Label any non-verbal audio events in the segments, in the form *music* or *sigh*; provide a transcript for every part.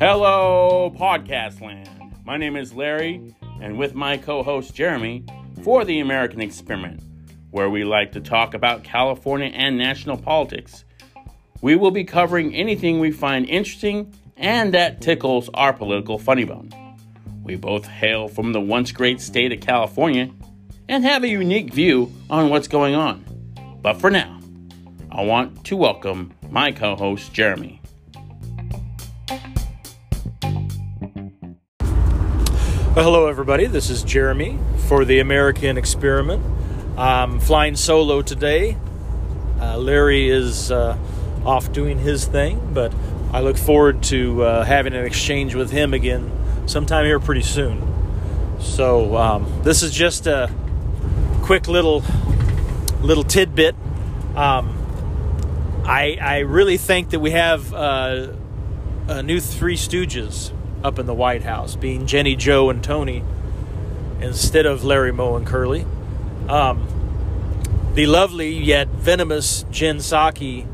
Hello, podcast land. My name is Larry, and with my co host Jeremy for the American Experiment, where we like to talk about California and national politics. We will be covering anything we find interesting and that tickles our political funny bone. We both hail from the once great state of California and have a unique view on what's going on. But for now, I want to welcome my co host Jeremy. Well, hello, everybody. This is Jeremy for the American Experiment. I'm flying solo today. Uh, Larry is uh, off doing his thing, but I look forward to uh, having an exchange with him again sometime here pretty soon. So um, this is just a quick little little tidbit. Um, I I really think that we have uh, a new Three Stooges up in the White House, being Jenny, Joe, and Tony, instead of Larry, Moe, and Curly. Um, the lovely yet venomous Jen Psaki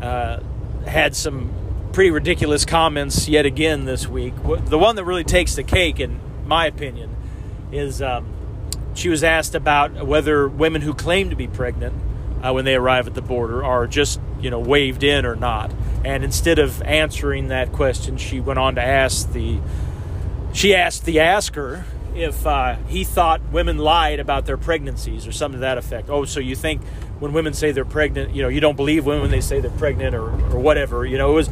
uh, had some pretty ridiculous comments yet again this week. The one that really takes the cake, in my opinion, is um, she was asked about whether women who claim to be pregnant uh, when they arrive at the border are just you know waved in or not. And instead of answering that question, she went on to ask the she asked the asker if uh, he thought women lied about their pregnancies or something to that effect. Oh, so you think when women say they're pregnant, you know, you don't believe women when they say they're pregnant or, or whatever. You know, it was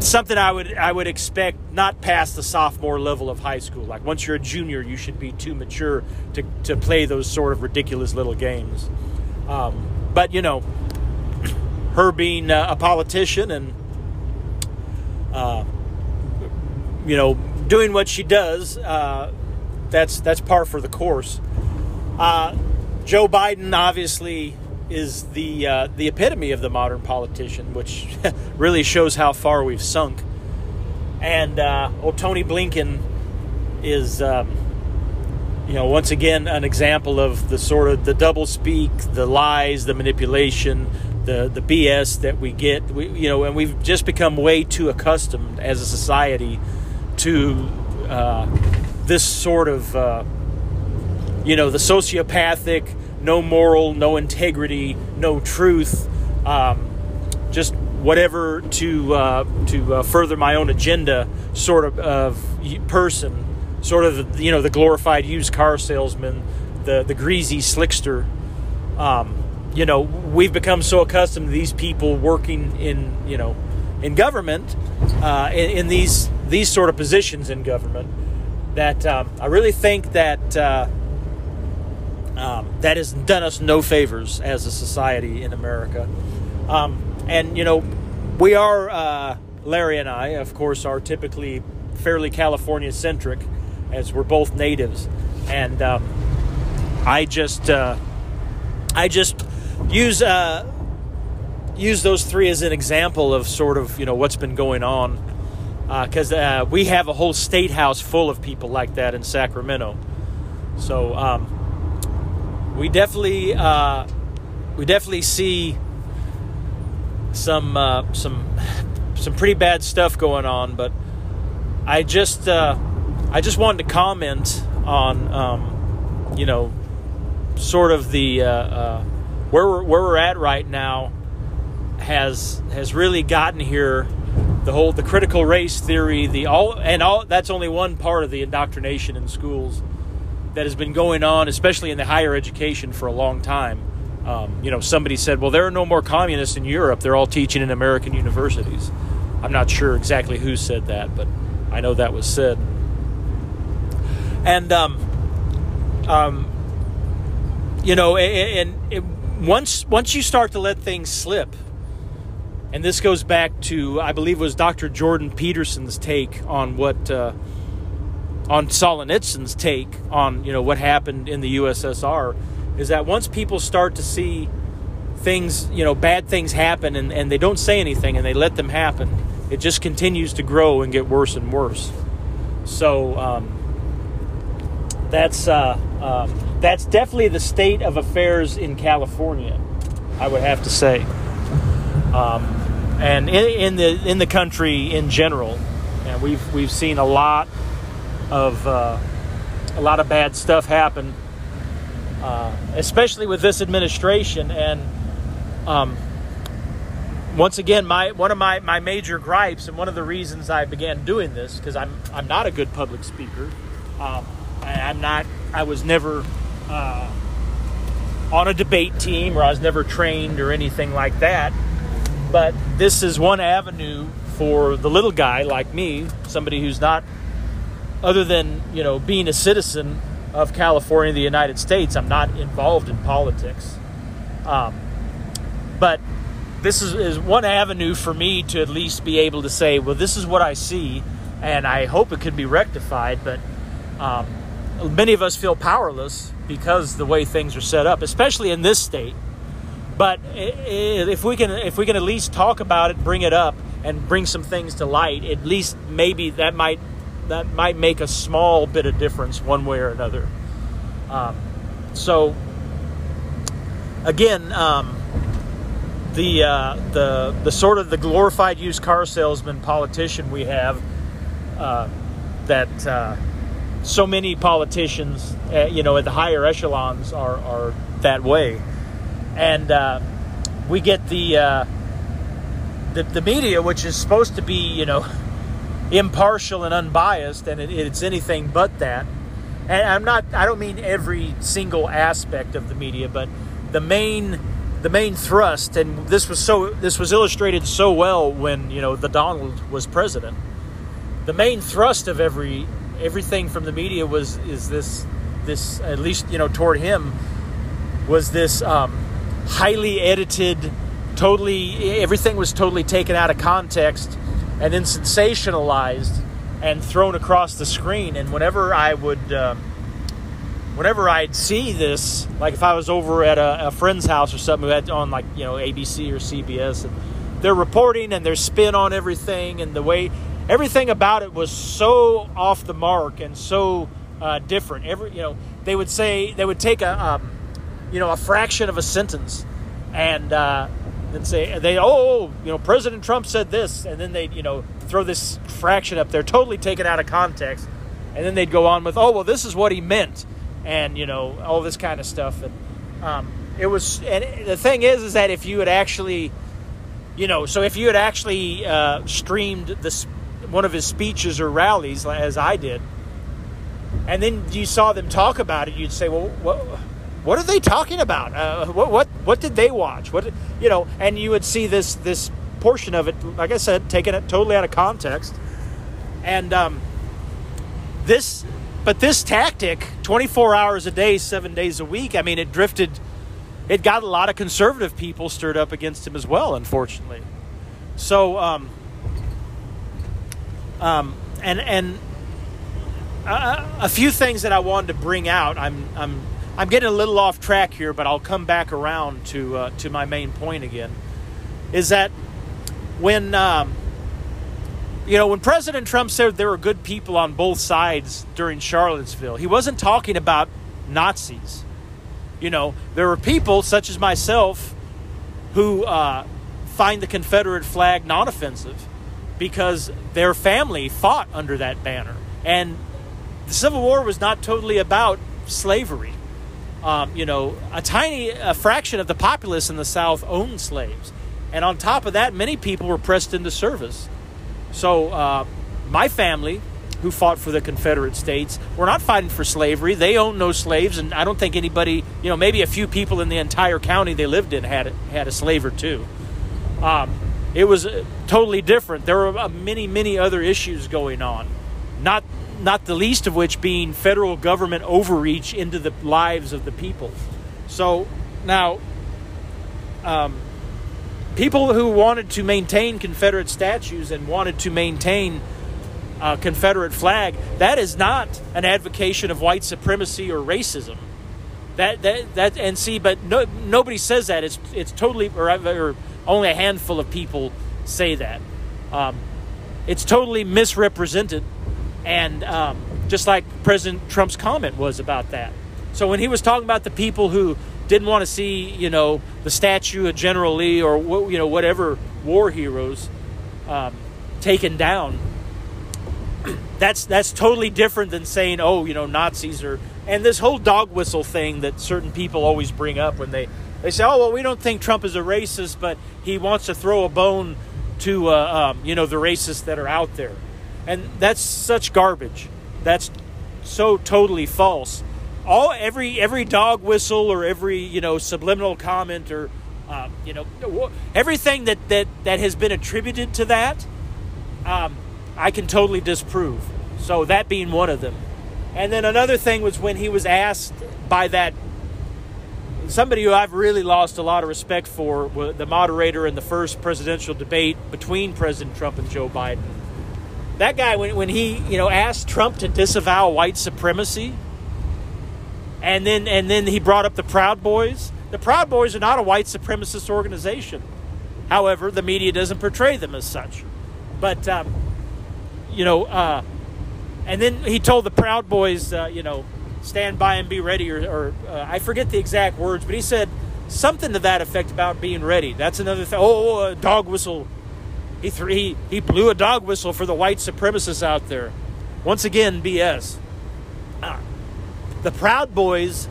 something I would I would expect not past the sophomore level of high school. Like once you're a junior, you should be too mature to, to play those sort of ridiculous little games. Um, but you know, her being uh, a politician and uh, you know doing what she does, uh, that's that's par for the course. Uh, Joe Biden obviously is the uh, the epitome of the modern politician, which *laughs* really shows how far we've sunk. And old Tony Blinken is, um, you know, once again an example of the sort of the double speak, the lies, the manipulation, the the BS that we get. We, you know, and we've just become way too accustomed as a society to uh, this sort of, uh, you know, the sociopathic no moral, no integrity, no truth, um, just whatever to uh, to uh, further my own agenda sort of of person, sort of you know the glorified used car salesman, the the greasy slickster. Um, you know, we've become so accustomed to these people working in you know in government, uh, in, in, these these sort of positions in government, that um, I really think that uh, um, that has done us no favors as a society in America. Um, and, you know, we are, uh, Larry and I, of course, are typically fairly California centric as we're both natives. And um, I just, uh, I just use, uh, use those three as an example of sort of, you know, what's been going on. Because uh, uh, we have a whole state house full of people like that in Sacramento. So, um, we definitely uh, we definitely see some uh, some some pretty bad stuff going on. But I just uh, I just wanted to comment on um, you know sort of the uh, uh, where we're where we're at right now has has really gotten here the whole the critical race theory the all and all that's only one part of the indoctrination in schools that has been going on, especially in the higher education, for a long time. Um, you know, somebody said, well, there are no more communists in Europe. They're all teaching in American universities. I'm not sure exactly who said that, but I know that was said. And, um, um, you know, and, and once, once you start to let things slip, and this goes back to, I believe, it was Dr. Jordan Peterson's take on what. Uh, on Solzhenitsyn's take on you know what happened in the USSR is that once people start to see things you know bad things happen and, and they don't say anything and they let them happen it just continues to grow and get worse and worse so um, that's uh, um, that's definitely the state of affairs in California I would have to say um, and in, in, the in the country in general. And we've we've seen a lot of uh, a lot of bad stuff happen, uh, especially with this administration. And um, once again, my one of my, my major gripes and one of the reasons I began doing this because I'm I'm not a good public speaker. Um, I, am not. I was never uh, on a debate team, or I was never trained or anything like that. But this is one avenue for the little guy like me, somebody who's not, other than you know being a citizen of California, the United States. I'm not involved in politics, um, but this is, is one avenue for me to at least be able to say, well, this is what I see, and I hope it can be rectified. But um, many of us feel powerless because the way things are set up, especially in this state. But if we can, if we can at least talk about it, bring it up, and bring some things to light, at least maybe that might that might make a small bit of difference one way or another. Um, so again, um, the uh, the the sort of the glorified used car salesman politician we have uh, that uh, so many politicians, uh, you know, at the higher echelons are, are that way. And uh, we get the, uh, the, the media, which is supposed to be, you know, *laughs* impartial and unbiased, and it, it's anything but that. And I'm not, I don't mean every single aspect of the media, but the main the main thrust and this was so this was illustrated so well when you know the Donald was president the main thrust of every everything from the media was is this this at least you know toward him was this um, highly edited totally everything was totally taken out of context and then sensationalized and thrown across the screen. And whenever i would um, whenever i'd see this like if i was over at a, a, friend's house or something who had on like you know abc or cbs and they're reporting and their spin on everything and the way everything about it was so off the mark and so uh, different. Every you know, they would say they would take a um, you know a fraction of a sentence and uh, then say they oh you know President Trump said this and then they you know throw this fraction up there totally taken out of context and then they'd go on with oh well this is what he meant and you know all this kind of stuff and um, it was and the thing is is that if you had actually you know so if you had actually uh, streamed this one of his speeches or rallies, as I did, and then you saw them talk about it, you'd say, "Well, what, what are they talking about? Uh, what, what, what did they watch? What, you know?" And you would see this this portion of it, like I said, taken it totally out of context, and um, this, but this tactic, twenty four hours a day, seven days a week. I mean, it drifted. It got a lot of conservative people stirred up against him as well, unfortunately. So. Um, um, and and a, a, few things that I wanted to bring out. I'm I'm I'm getting a little off track here, but I'll come back around to uh, to my main point again. Is that when um, you know when President Trump said there were good people on both sides during Charlottesville, he wasn't talking about Nazis. You know, there were people such as myself who uh, find the Confederate flag non-offensive because their family fought under that banner. And the Civil War was not totally about slavery. Um, you know, a tiny a fraction of the populace in the South owned slaves. And on top of that, many people were pressed into service. So, uh, my family, who fought for the Confederate States, were not fighting for slavery. They owned no slaves, and I don't think anybody, you know, maybe a few people in the entire county they lived in had had a slave or two. Um, it was uh, totally different. There were uh, many, many other issues going on, not not the least of which being federal government overreach into the lives of the people. So now, um, people who wanted to maintain Confederate statues and wanted to maintain a Confederate flag, that is not an advocation of white supremacy or racism. That that that and see, but no, nobody says that. It's it's totally or, or only a handful of people say that. Um, it's totally misrepresented, and um, just like President Trump's comment was about that. So when he was talking about the people who didn't want to see you know the statue of General Lee or you know whatever war heroes um, taken down. *clears throat* That's that's totally different than saying oh you know Nazis are. and this whole dog whistle thing that certain people always bring up when they they say oh well we don't think Trump is a racist but he wants to throw a bone to uh, um, you know the racists that are out there. And that's such garbage. That's so totally false. All every every dog whistle or every you know subliminal comment or um, you know everything that that that has been attributed to that um, I can totally disprove. So that being one of them, and then another thing was when he was asked by that somebody who I've really lost a lot of respect for, the moderator in the first presidential debate between President Trump and Joe Biden. That guy, when, when he you know asked Trump to disavow white supremacy, and then and then he brought up the Proud Boys. The Proud Boys are not a white supremacist organization. However, the media doesn't portray them as such. But um, you know, uh, and then he told the Proud Boys, uh, you know, stand by and be ready, or, or uh, I forget the exact words, but he said something to that effect about being ready. That's another thing. Oh, a dog whistle. He, th- he he blew a dog whistle for the white supremacists out there. Once again, BS. Uh, the Proud Boys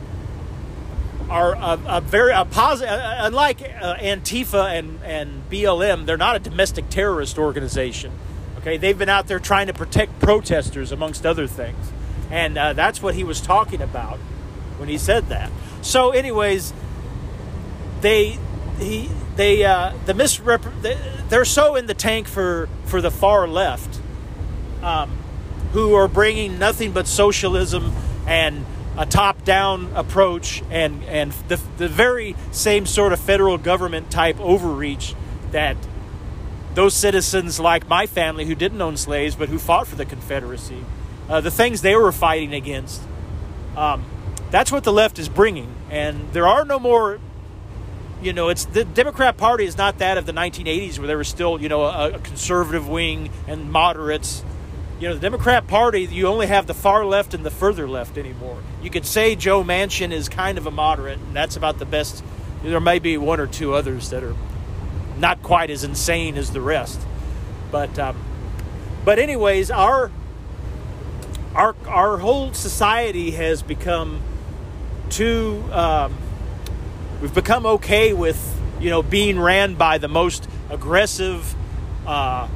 are a, a very a positive. Unlike uh, Antifa and and BLM, they're not a domestic terrorist organization. Okay, they've been out there trying to protect protesters, amongst other things, and uh, that's what he was talking about when he said that. So, anyways, they he they uh, the misrep they're so in the tank for for the far left, um, who are bringing nothing but socialism and a top-down approach and and the, the very same sort of federal government type overreach that those citizens like my family who didn't own slaves but who fought for the Confederacy, uh, the things they were fighting against. Um, that's what the left is bringing, and there are no more. You know, it's the Democrat Party is not that of the 1980s where there was still you know a, a conservative wing and moderates you know, the Democrat Party, you only have the far left and the further left anymore. You could say Joe Manchin is kind of a moderate, and that's about the best. There may be one or two others that are not quite as insane as the rest, but um, but anyways, our our our whole society has become too. Um, we've become okay with you know being ran by the most aggressive, uh,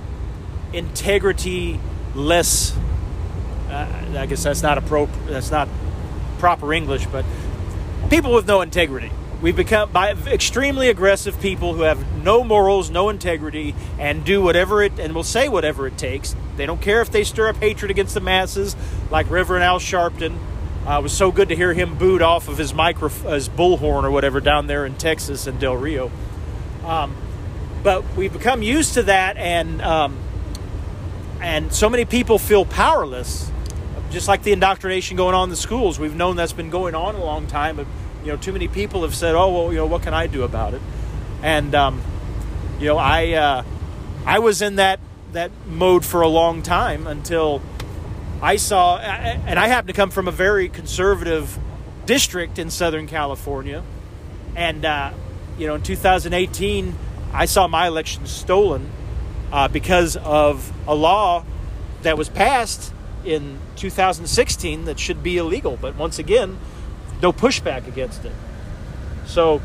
integrity less. Uh, I guess that's not a pro. That's not proper English, but people with no integrity. We've become by extremely aggressive people who have no morals, no integrity, and do whatever it and will say whatever it takes. They don't care if they stir up hatred against the masses, like Reverend Al Sharpton. Uh, it was so good to hear him booed off of his micro, his bullhorn or whatever down there in Texas and Del Rio. Um, but we've become used to that, and um, and so many people feel powerless, just like the indoctrination going on in the schools. We've known that's been going on a long time, but you know, too many people have said, "Oh, well, you know, what can I do about it?" And um, you know, I uh, I was in that that mode for a long time until I saw, and I happen to come from a very conservative district in Southern California, and uh, you know, in 2018, I saw my election stolen uh, because of a law that was passed in 2016 that should be illegal. But once again, no pushback against it. So,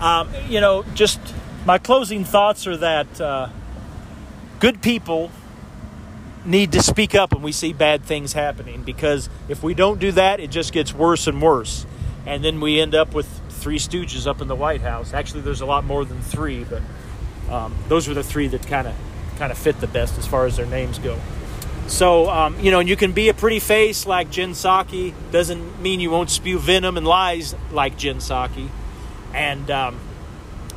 um, you know, just my closing thoughts are that uh, good people need to speak up when we see bad things happening because if we don't do that, it just gets worse and worse. And then we end up with three stooges up in the White House. Actually, there's a lot more than three, but um, those were the three that kind of kind of fit the best as far as their names go. So um, you know, you can be a pretty face like Jen Psaki. Doesn't mean you won't spew venom and lies like Jen Psaki. And um,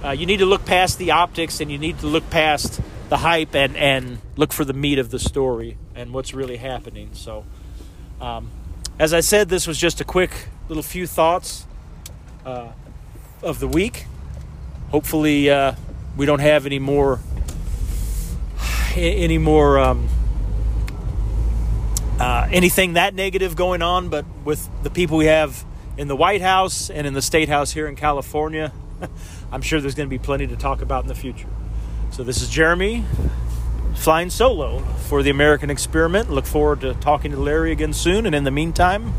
uh, you need to look past the optics, and you need to look past the hype, and and look for the meat of the story and what's really happening. So, um, as I said, this was just a quick little few thoughts uh, of the week. Hopefully. Uh, we don't have any more *sighs* any more um, uh, anything that negative going on, but with the people we have in the White House and in the State House here in California. *laughs* I'm sure there's going to be plenty to talk about in the future. So, this is Jeremy flying solo for the American experiment. Look forward to talking to Larry again soon. And in the meantime,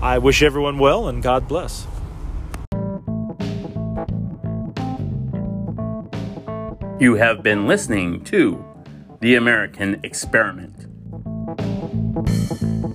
I wish everyone well and God bless. You have been listening to The American Experiment. Thank you.